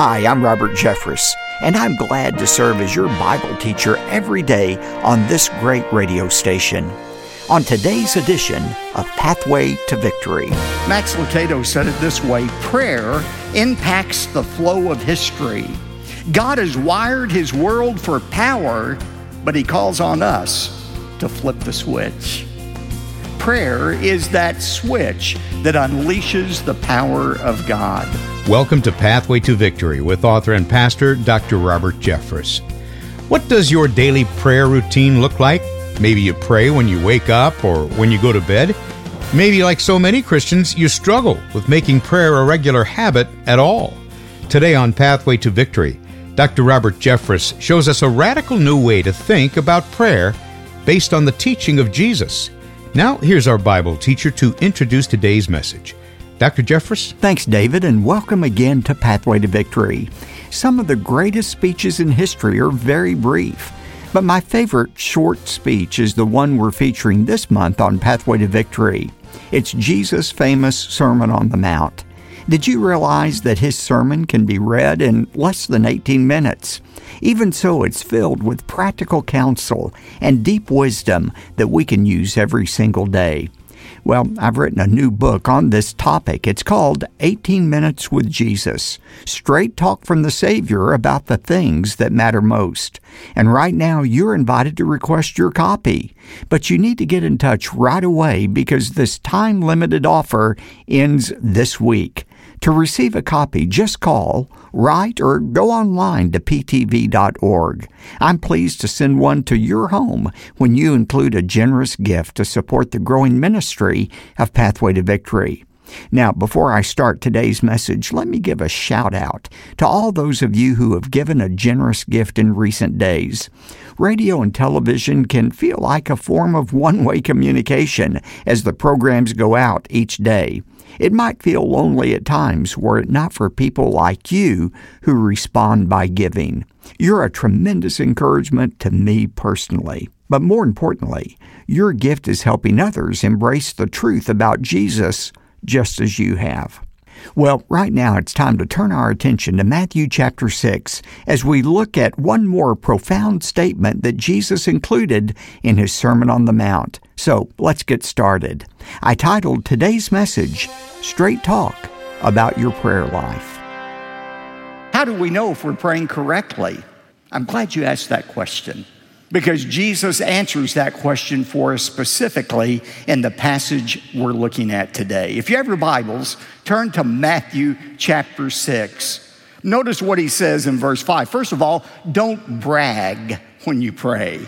Hi, I'm Robert Jeffress, and I'm glad to serve as your Bible teacher every day on this great radio station. On today's edition of Pathway to Victory, Max Lucado said it this way prayer impacts the flow of history. God has wired his world for power, but he calls on us to flip the switch. Prayer is that switch that unleashes the power of God. Welcome to Pathway to Victory with author and pastor Dr. Robert Jeffress. What does your daily prayer routine look like? Maybe you pray when you wake up or when you go to bed. Maybe, like so many Christians, you struggle with making prayer a regular habit at all. Today on Pathway to Victory, Dr. Robert Jeffress shows us a radical new way to think about prayer based on the teaching of Jesus. Now, here's our Bible teacher to introduce today's message. Dr. Jeffress? Thanks, David, and welcome again to Pathway to Victory. Some of the greatest speeches in history are very brief, but my favorite short speech is the one we're featuring this month on Pathway to Victory. It's Jesus' famous Sermon on the Mount. Did you realize that his sermon can be read in less than 18 minutes? Even so, it's filled with practical counsel and deep wisdom that we can use every single day. Well, I've written a new book on this topic. It's called 18 Minutes with Jesus Straight Talk from the Savior about the things that matter most. And right now, you're invited to request your copy. But you need to get in touch right away because this time limited offer ends this week. To receive a copy, just call, write, or go online to ptv.org. I'm pleased to send one to your home when you include a generous gift to support the growing ministry of Pathway to Victory. Now, before I start today's message, let me give a shout out to all those of you who have given a generous gift in recent days. Radio and television can feel like a form of one way communication as the programs go out each day. It might feel lonely at times were it not for people like you who respond by giving. You're a tremendous encouragement to me personally. But more importantly, your gift is helping others embrace the truth about Jesus just as you have. Well, right now it's time to turn our attention to Matthew chapter 6 as we look at one more profound statement that Jesus included in his Sermon on the Mount. So let's get started. I titled today's message, Straight Talk About Your Prayer Life. How do we know if we're praying correctly? I'm glad you asked that question because Jesus answers that question for us specifically in the passage we're looking at today. If you have your Bibles, turn to Matthew chapter 6. Notice what he says in verse 5. First of all, don't brag when you pray.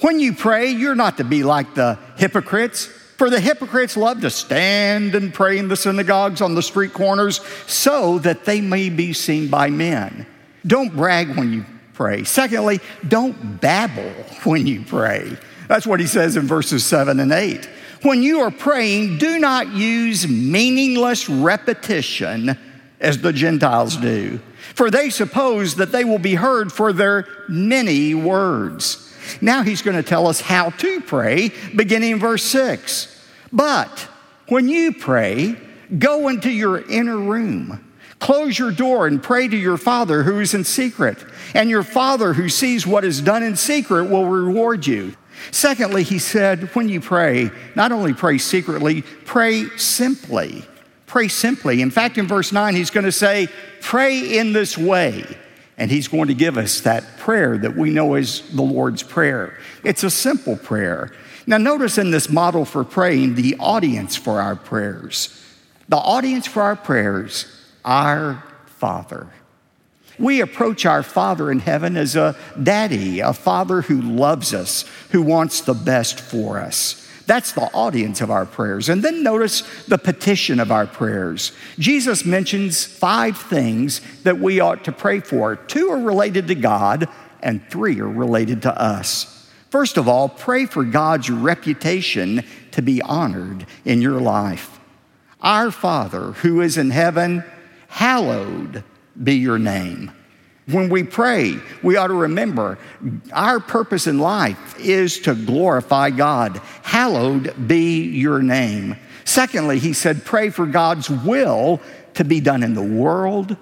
When you pray, you're not to be like the hypocrites. For the hypocrites love to stand and pray in the synagogues on the street corners so that they may be seen by men. Don't brag when you pray. Secondly, don't babble when you pray. That's what he says in verses 7 and 8. When you are praying, do not use meaningless repetition as the Gentiles do, for they suppose that they will be heard for their many words. Now he's going to tell us how to pray, beginning in verse 6. But when you pray, go into your inner room Close your door and pray to your Father who is in secret, and your Father who sees what is done in secret will reward you. Secondly, he said, when you pray, not only pray secretly, pray simply. Pray simply. In fact, in verse 9, he's going to say, pray in this way. And he's going to give us that prayer that we know as the Lord's Prayer. It's a simple prayer. Now, notice in this model for praying the audience for our prayers. The audience for our prayers our Father. We approach our Father in heaven as a daddy, a father who loves us, who wants the best for us. That's the audience of our prayers. And then notice the petition of our prayers. Jesus mentions five things that we ought to pray for. Two are related to God, and three are related to us. First of all, pray for God's reputation to be honored in your life. Our Father who is in heaven, hallowed be your name. When we pray, we ought to remember our purpose in life is to glorify God. Hallowed be your name. Secondly, he said, pray for God's will to be done in the world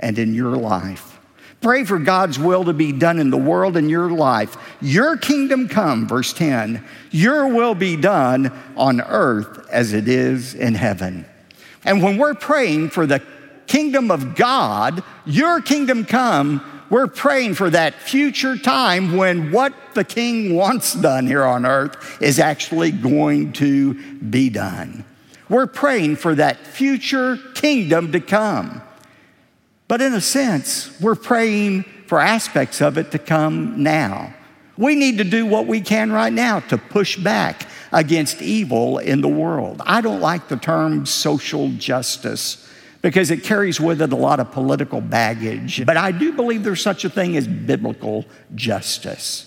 and in your life. Pray for God's will to be done in the world and your life. Your kingdom come, verse 10. Your will be done on earth as it is in heaven. And when we're praying for the kingdom of God, your kingdom come, we're praying for that future time when what the king wants done here on earth is actually going to be done. We're praying for that future kingdom to come. But in a sense, we're praying for aspects of it to come now. We need to do what we can right now to push back against evil in the world. I don't like the term social justice because it carries with it a lot of political baggage. But I do believe there's such a thing as biblical justice.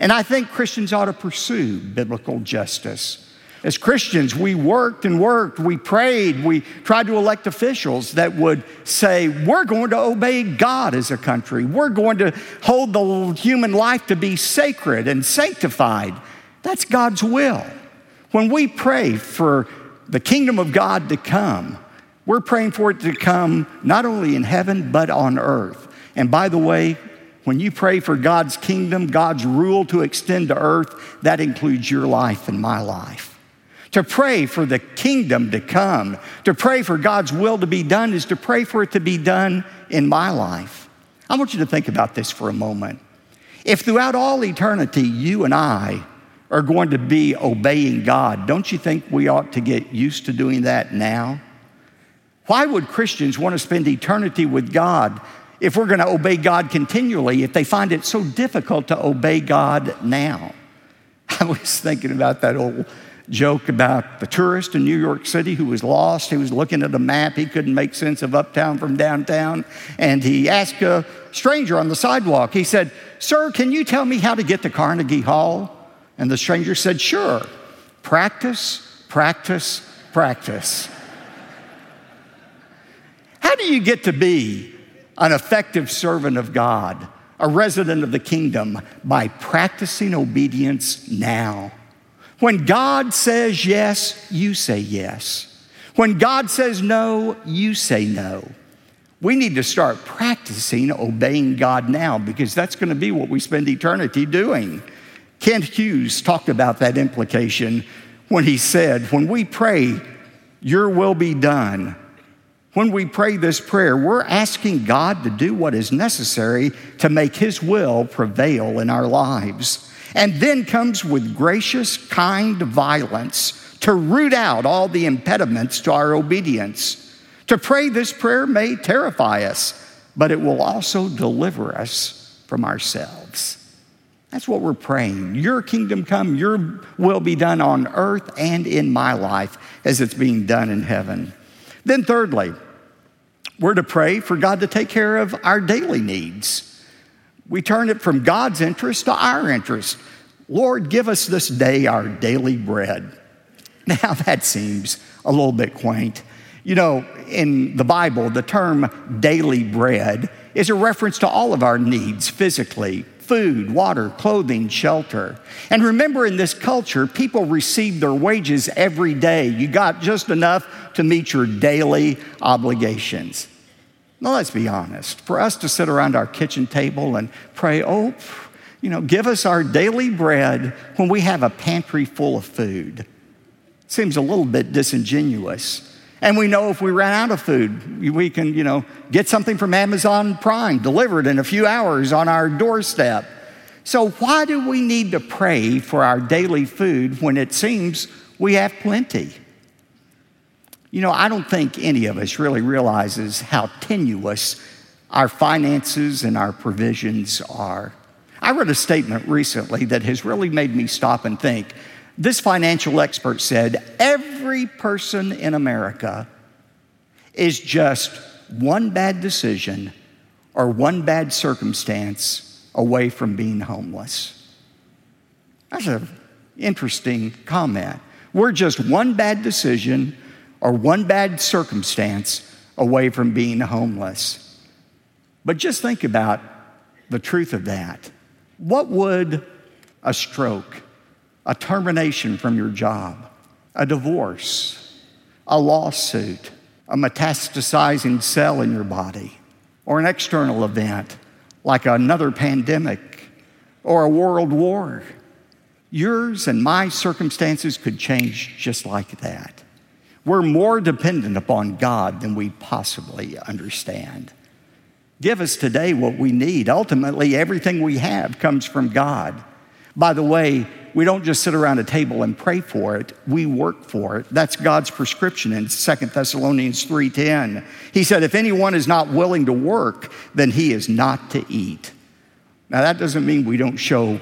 And I think Christians ought to pursue biblical justice. As Christians, we worked and worked, we prayed, we tried to elect officials that would say, We're going to obey God as a country. We're going to hold the human life to be sacred and sanctified. That's God's will. When we pray for the kingdom of God to come, we're praying for it to come not only in heaven, but on earth. And by the way, when you pray for God's kingdom, God's rule to extend to earth, that includes your life and my life. To pray for the kingdom to come, to pray for God's will to be done, is to pray for it to be done in my life. I want you to think about this for a moment. If throughout all eternity you and I are going to be obeying God, don't you think we ought to get used to doing that now? Why would Christians want to spend eternity with God if we're going to obey God continually if they find it so difficult to obey God now? I was thinking about that old joke about the tourist in New York City who was lost. He was looking at a map. He couldn't make sense of uptown from downtown. And he asked a stranger on the sidewalk, he said, Sir, can you tell me how to get to Carnegie Hall? And the stranger said, Sure. Practice, practice, practice. How do you get to be an effective servant of God, a resident of the kingdom? By practicing obedience now. When God says yes, you say yes. When God says no, you say no. We need to start practicing obeying God now because that's going to be what we spend eternity doing. Kent Hughes talked about that implication when he said, When we pray, Your will be done, when we pray this prayer, we're asking God to do what is necessary to make His will prevail in our lives. And then comes with gracious, kind violence to root out all the impediments to our obedience. To pray this prayer may terrify us, but it will also deliver us from ourselves. That's what we're praying. Your kingdom come, your will be done on earth and in my life as it's being done in heaven. Then, thirdly, we're to pray for God to take care of our daily needs. We turn it from God's interest to our interest. Lord, give us this day our daily bread. Now that seems a little bit quaint. You know, in the Bible, the term daily bread is a reference to all of our needs physically, food, water, clothing, shelter. And remember, in this culture, people received their wages every day. You got just enough to meet your daily obligations. Now, let's be honest. For us to sit around our kitchen table and pray, oh, you know, give us our daily bread when we have a pantry full of food seems a little bit disingenuous. And we know if we ran out of food, we can, you know, get something from Amazon Prime delivered in a few hours on our doorstep. So, why do we need to pray for our daily food when it seems we have plenty? You know, I don't think any of us really realizes how tenuous our finances and our provisions are. I read a statement recently that has really made me stop and think. This financial expert said every person in America is just one bad decision or one bad circumstance away from being homeless. That's an interesting comment. We're just one bad decision or one bad circumstance away from being homeless. But just think about the truth of that. What would a stroke, a termination from your job, a divorce, a lawsuit, a metastasizing cell in your body, or an external event like another pandemic or a world war. Yours and my circumstances could change just like that. We're more dependent upon God than we possibly understand. Give us today what we need. Ultimately, everything we have comes from God. By the way, we don't just sit around a table and pray for it, we work for it. That's God's prescription in 2 Thessalonians 3:10. He said if anyone is not willing to work, then he is not to eat. Now that doesn't mean we don't show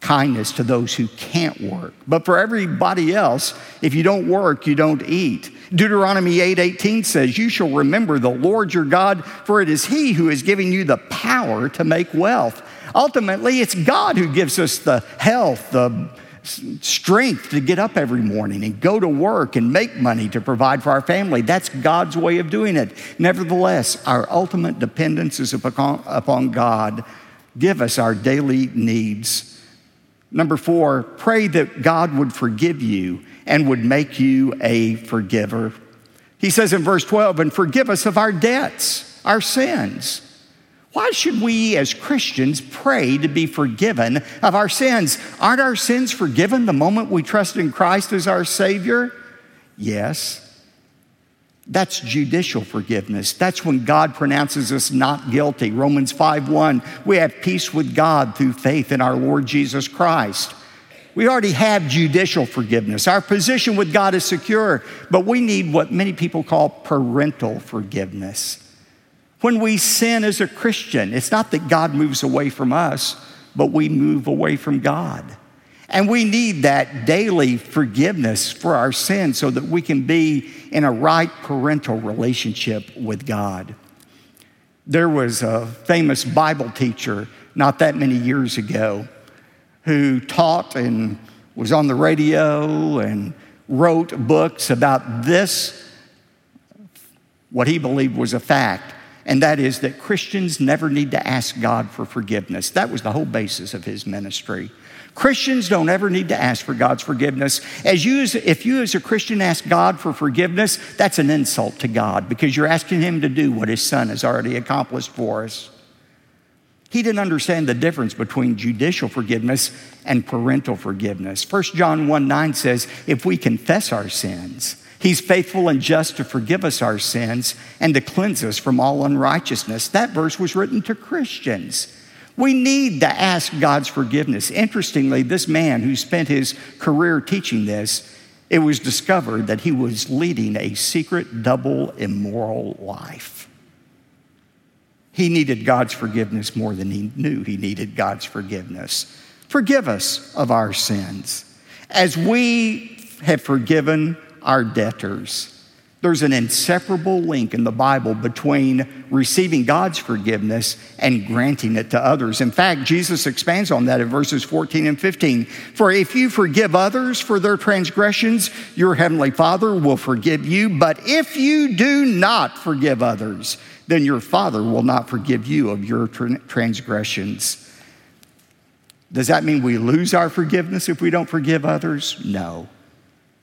kindness to those who can't work. But for everybody else, if you don't work, you don't eat. Deuteronomy 8:18 8, says, "You shall remember the Lord your God, for it is he who is giving you the power to make wealth." Ultimately, it's God who gives us the health, the strength to get up every morning and go to work and make money to provide for our family. That's God's way of doing it. Nevertheless, our ultimate dependence is upon God. Give us our daily needs Number four, pray that God would forgive you and would make you a forgiver. He says in verse 12, and forgive us of our debts, our sins. Why should we as Christians pray to be forgiven of our sins? Aren't our sins forgiven the moment we trust in Christ as our Savior? Yes. That's judicial forgiveness. That's when God pronounces us not guilty. Romans 5:1. We have peace with God through faith in our Lord Jesus Christ. We already have judicial forgiveness. Our position with God is secure, but we need what many people call parental forgiveness. When we sin as a Christian, it's not that God moves away from us, but we move away from God. And we need that daily forgiveness for our sins so that we can be in a right parental relationship with God. There was a famous Bible teacher not that many years ago who taught and was on the radio and wrote books about this, what he believed was a fact, and that is that Christians never need to ask God for forgiveness. That was the whole basis of his ministry. Christians don't ever need to ask for God's forgiveness. As you, if you as a Christian ask God for forgiveness, that's an insult to God because you're asking Him to do what His Son has already accomplished for us. He didn't understand the difference between judicial forgiveness and parental forgiveness. 1 John 1 9 says, If we confess our sins, He's faithful and just to forgive us our sins and to cleanse us from all unrighteousness. That verse was written to Christians. We need to ask God's forgiveness. Interestingly, this man who spent his career teaching this, it was discovered that he was leading a secret, double, immoral life. He needed God's forgiveness more than he knew he needed God's forgiveness. Forgive us of our sins as we have forgiven our debtors. There's an inseparable link in the Bible between receiving God's forgiveness and granting it to others. In fact, Jesus expands on that in verses 14 and 15. For if you forgive others for their transgressions, your heavenly Father will forgive you. But if you do not forgive others, then your Father will not forgive you of your transgressions. Does that mean we lose our forgiveness if we don't forgive others? No.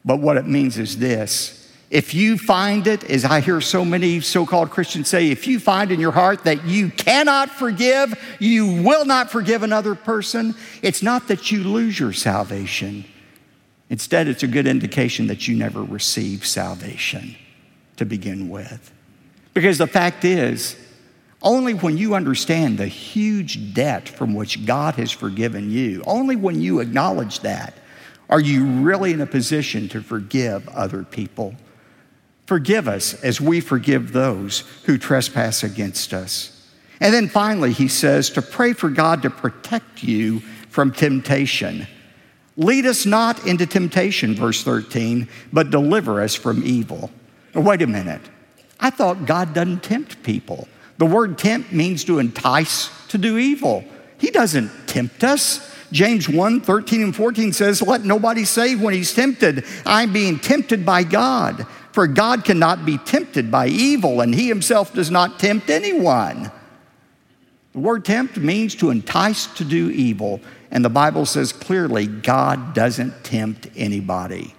But what it means is this if you find it, as I hear so many so called Christians say, if you find in your heart that you cannot forgive, you will not forgive another person, it's not that you lose your salvation. Instead, it's a good indication that you never received salvation to begin with. Because the fact is, only when you understand the huge debt from which God has forgiven you, only when you acknowledge that, are you really in a position to forgive other people. Forgive us as we forgive those who trespass against us. And then finally, he says to pray for God to protect you from temptation. Lead us not into temptation, verse 13, but deliver us from evil. Wait a minute. I thought God doesn't tempt people. The word tempt means to entice to do evil. He doesn't tempt us. James 1 13 and 14 says, Let nobody say when he's tempted, I'm being tempted by God. For God cannot be tempted by evil, and he himself does not tempt anyone. The word tempt means to entice to do evil, and the Bible says clearly God doesn't tempt anybody.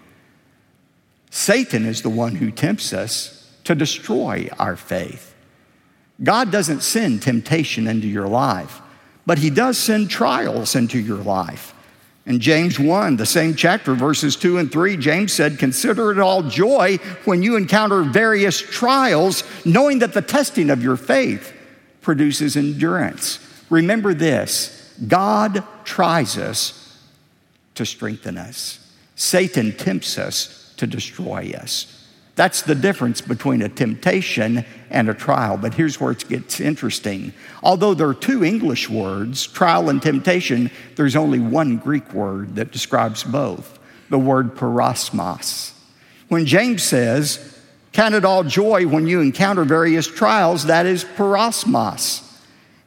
Satan is the one who tempts us to destroy our faith. God doesn't send temptation into your life, but He does send trials into your life. In James 1, the same chapter, verses 2 and 3, James said, Consider it all joy when you encounter various trials, knowing that the testing of your faith produces endurance. Remember this God tries us to strengthen us, Satan tempts us to destroy us. That's the difference between a temptation and a trial. But here's where it gets interesting. Although there are two English words, trial and temptation, there's only one Greek word that describes both the word peirasmos. When James says, Count it all joy when you encounter various trials, that is peirasmos.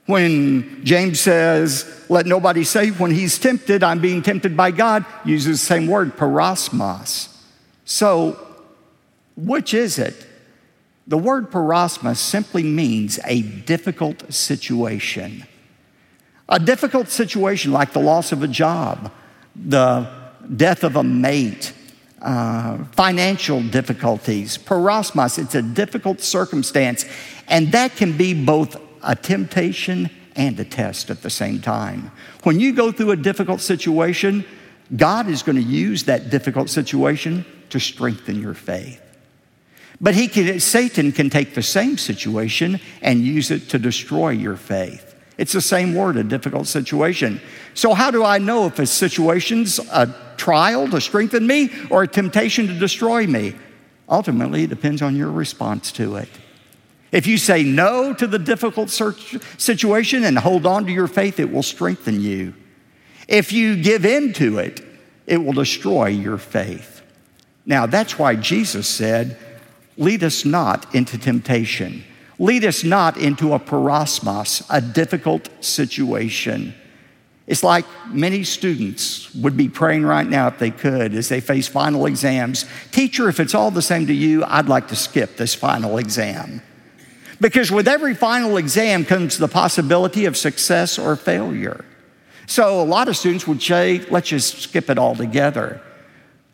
When James says, Let nobody say when he's tempted, I'm being tempted by God, uses the same word, peirasmos. So which is it? The word peirasmos simply means a difficult situation. A difficult situation like the loss of a job, the death of a mate, uh, financial difficulties. Peirasmos, it's a difficult circumstance, and that can be both a temptation and a test at the same time. When you go through a difficult situation, God is going to use that difficult situation to strengthen your faith. But he can, Satan can take the same situation and use it to destroy your faith. It's the same word, a difficult situation. So, how do I know if a situation's a trial to strengthen me or a temptation to destroy me? Ultimately, it depends on your response to it. If you say no to the difficult situation and hold on to your faith, it will strengthen you. If you give in to it, it will destroy your faith. Now, that's why Jesus said, Lead us not into temptation. Lead us not into a peirasmos, a difficult situation. It's like many students would be praying right now if they could as they face final exams. Teacher, if it's all the same to you, I'd like to skip this final exam. Because with every final exam comes the possibility of success or failure. So a lot of students would say, let's just skip it altogether.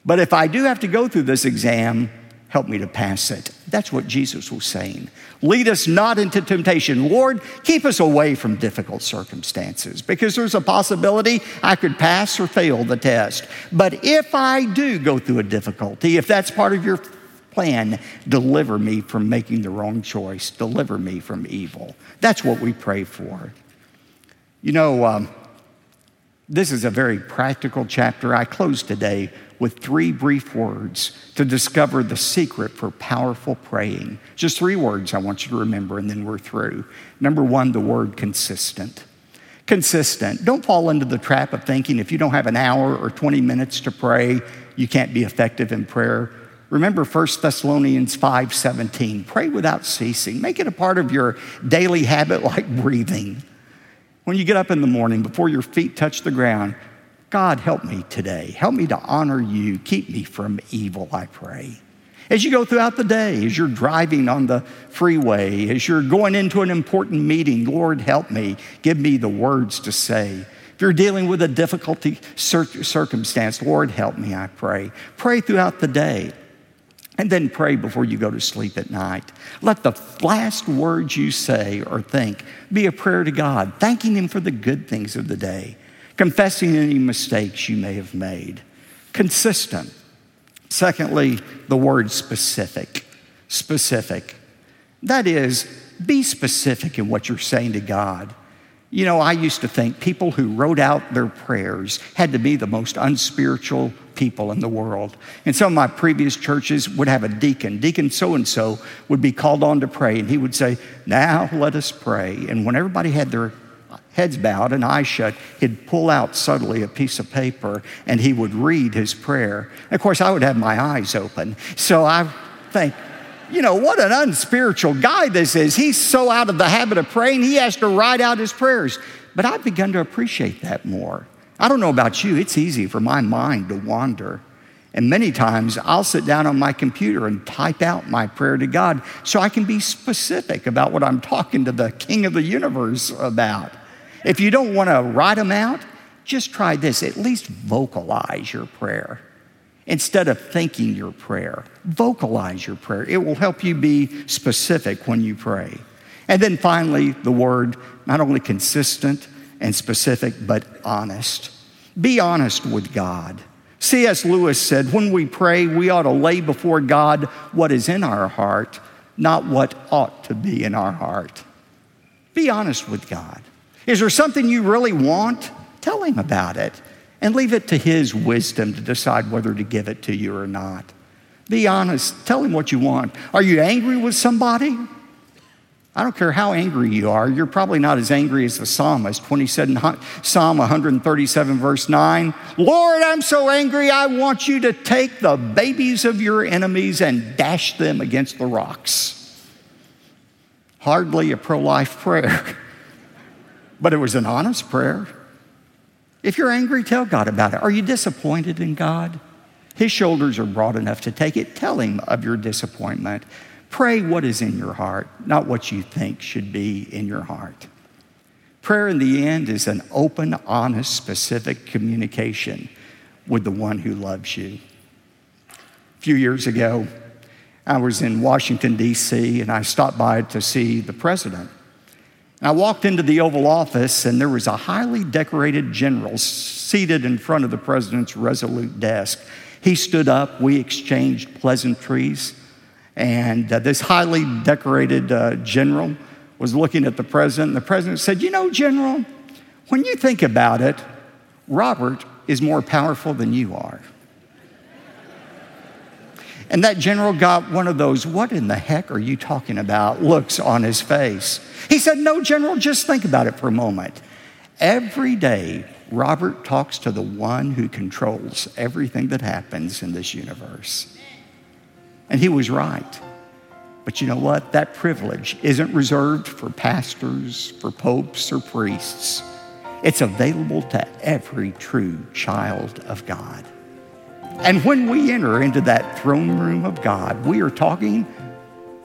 But if I do have to go through this exam, help me to pass it. That's what Jesus was saying. Lead us not into temptation. Lord, keep us away from difficult circumstances because there's a possibility I could pass or fail the test. But if I do go through a difficulty, if that's part of your plan, deliver me from making the wrong choice, deliver me from evil. That's what we pray for. You know, um, this is a very practical chapter. I close today with three brief words to discover the secret for powerful praying. Just three words I want you to remember, and then we're through. Number one, the word consistent. Consistent. Don't fall into the trap of thinking if you don't have an hour or 20 minutes to pray, you can't be effective in prayer. Remember 1 Thessalonians 5:17. Pray without ceasing. Make it a part of your daily habit like breathing. When you get up in the morning before your feet touch the ground, God, help me today. Help me to honor you. Keep me from evil, I pray. As you go throughout the day, as you're driving on the freeway, as you're going into an important meeting, Lord, help me. Give me the words to say. If you're dealing with a difficult circumstance, Lord, help me, I pray. Pray throughout the day. And then pray before you go to sleep at night. Let the last words you say or think be a prayer to God, thanking Him for the good things of the day confessing any mistakes you may have made. Consistent. Secondly, the word specific. Specific. That is, be specific in what you're saying to God. You know, I used to think people who wrote out their prayers had to be the most unspiritual people in the world. And some of my previous churches would have a deacon. Deacon so and so would be called on to pray, and he would say, Now let us pray. And when everybody had their heads bowed and eyes shut, he'd pull out subtly a piece of paper and he would read his prayer. Of course, I would have my eyes open. So I think, you know, what an unspiritual guy this is. He's so out of the habit of praying, he has to write out his prayers. But I've begun to appreciate that more. I don't know about you, it's easy for my mind to wander. And many times I'll sit down on my computer and type out my prayer to God so I can be specific about what I'm talking to the King of the universe about. If you don't want to write them out, just try this. At least vocalize your prayer instead of thinking your prayer. Vocalize your prayer. It will help you be specific when you pray. And then finally, the word not only consistent and specific, but honest. Be honest with God. C.S. Lewis said, When we pray, we ought to lay before God what is in our heart, not what ought to be in our heart. Be honest with God. Is there something you really want? Tell Him about it and leave it to His wisdom to decide whether to give it to you or not. Be honest. Tell Him what you want. Are you angry with somebody? I don't care how angry you are, you're probably not as angry as the psalmist when he said in Psalm 137, verse 9, Lord, I'm so angry, I want you to take the babies of your enemies and dash them against the rocks. Hardly a pro life prayer, but it was an honest prayer. If you're angry, tell God about it. Are you disappointed in God? His shoulders are broad enough to take it. Tell him of your disappointment. Pray what is in your heart, not what you think should be in your heart. Prayer in the end is an open, honest, specific communication with the one who loves you. A few years ago, I was in Washington, D.C., and I stopped by to see the president. And I walked into the Oval Office, and there was a highly decorated general seated in front of the president's resolute desk. He stood up, we exchanged pleasantries. And uh, this highly decorated uh, general was looking at the president, and the president said, You know, General, when you think about it, Robert is more powerful than you are. And that general got one of those, What in the heck are you talking about? looks on his face. He said, No, General, just think about it for a moment. Every day, Robert talks to the one who controls everything that happens in this universe. And he was right. But you know what? That privilege isn't reserved for pastors, for popes, or priests. It's available to every true child of God. And when we enter into that throne room of God, we are talking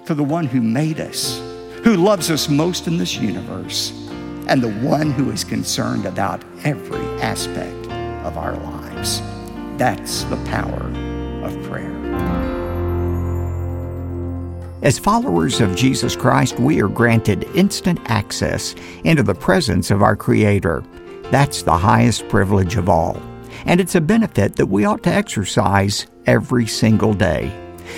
to the one who made us, who loves us most in this universe, and the one who is concerned about every aspect of our lives. That's the power of prayer. As followers of Jesus Christ, we are granted instant access into the presence of our Creator. That's the highest privilege of all. And it's a benefit that we ought to exercise every single day.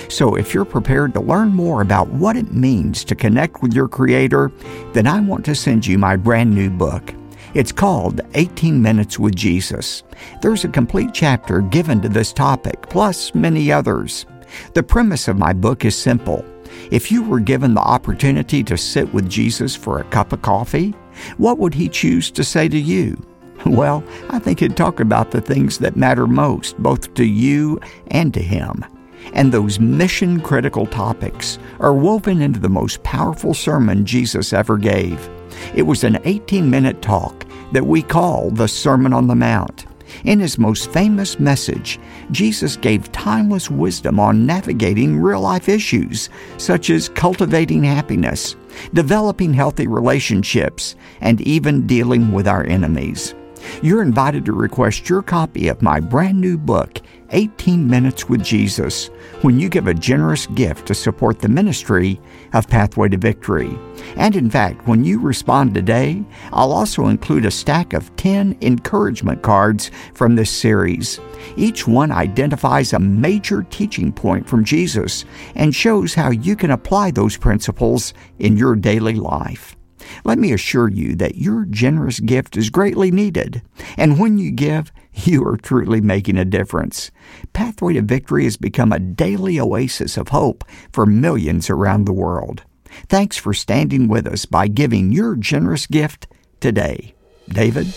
So, if you're prepared to learn more about what it means to connect with your Creator, then I want to send you my brand new book. It's called 18 Minutes with Jesus. There's a complete chapter given to this topic, plus many others. The premise of my book is simple. If you were given the opportunity to sit with Jesus for a cup of coffee, what would he choose to say to you? Well, I think he'd talk about the things that matter most, both to you and to him. And those mission critical topics are woven into the most powerful sermon Jesus ever gave. It was an 18 minute talk that we call the Sermon on the Mount. In his most famous message, Jesus gave timeless wisdom on navigating real life issues such as cultivating happiness, developing healthy relationships, and even dealing with our enemies. You're invited to request your copy of my brand new book, 18 Minutes with Jesus when you give a generous gift to support the ministry of Pathway to Victory. And in fact, when you respond today, I'll also include a stack of 10 encouragement cards from this series. Each one identifies a major teaching point from Jesus and shows how you can apply those principles in your daily life. Let me assure you that your generous gift is greatly needed, and when you give, you are truly making a difference. Pathway to Victory has become a daily oasis of hope for millions around the world. Thanks for standing with us by giving your generous gift today. David?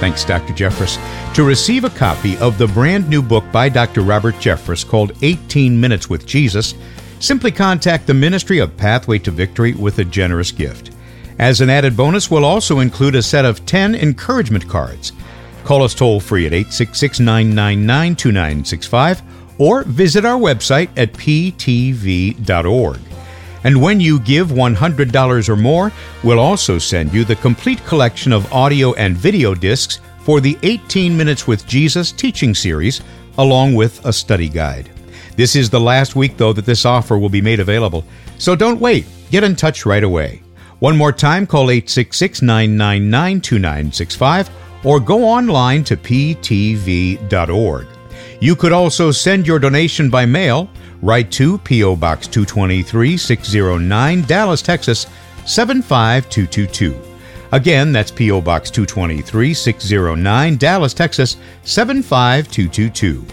Thanks, Dr. Jeffress. To receive a copy of the brand new book by Dr. Robert Jeffress called 18 Minutes with Jesus, simply contact the Ministry of Pathway to Victory with a generous gift. As an added bonus, we'll also include a set of 10 encouragement cards. Call us toll free at 866 999 2965 or visit our website at ptv.org. And when you give $100 or more, we'll also send you the complete collection of audio and video discs for the 18 Minutes with Jesus teaching series, along with a study guide. This is the last week, though, that this offer will be made available, so don't wait. Get in touch right away. One more time, call 866 999 2965 or go online to ptv.org. You could also send your donation by mail. Write to P.O. Box 223 609, Dallas, Texas 75222. Again, that's P.O. Box 223 609, Dallas, Texas 75222.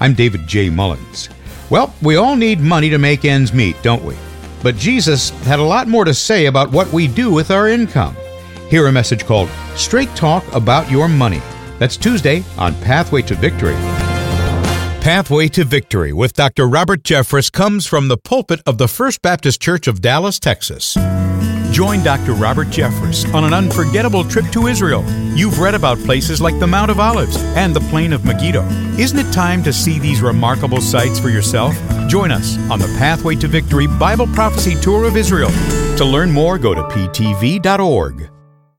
I'm David J. Mullins. Well, we all need money to make ends meet, don't we? But Jesus had a lot more to say about what we do with our income. Hear a message called Straight Talk About Your Money. That's Tuesday on Pathway to Victory. Pathway to Victory with Dr. Robert Jeffress comes from the pulpit of the First Baptist Church of Dallas, Texas. Join Dr. Robert Jeffress on an unforgettable trip to Israel. You've read about places like the Mount of Olives and the Plain of Megiddo. Isn't it time to see these remarkable sights for yourself? Join us on the Pathway to Victory Bible Prophecy Tour of Israel. To learn more, go to ptv.org.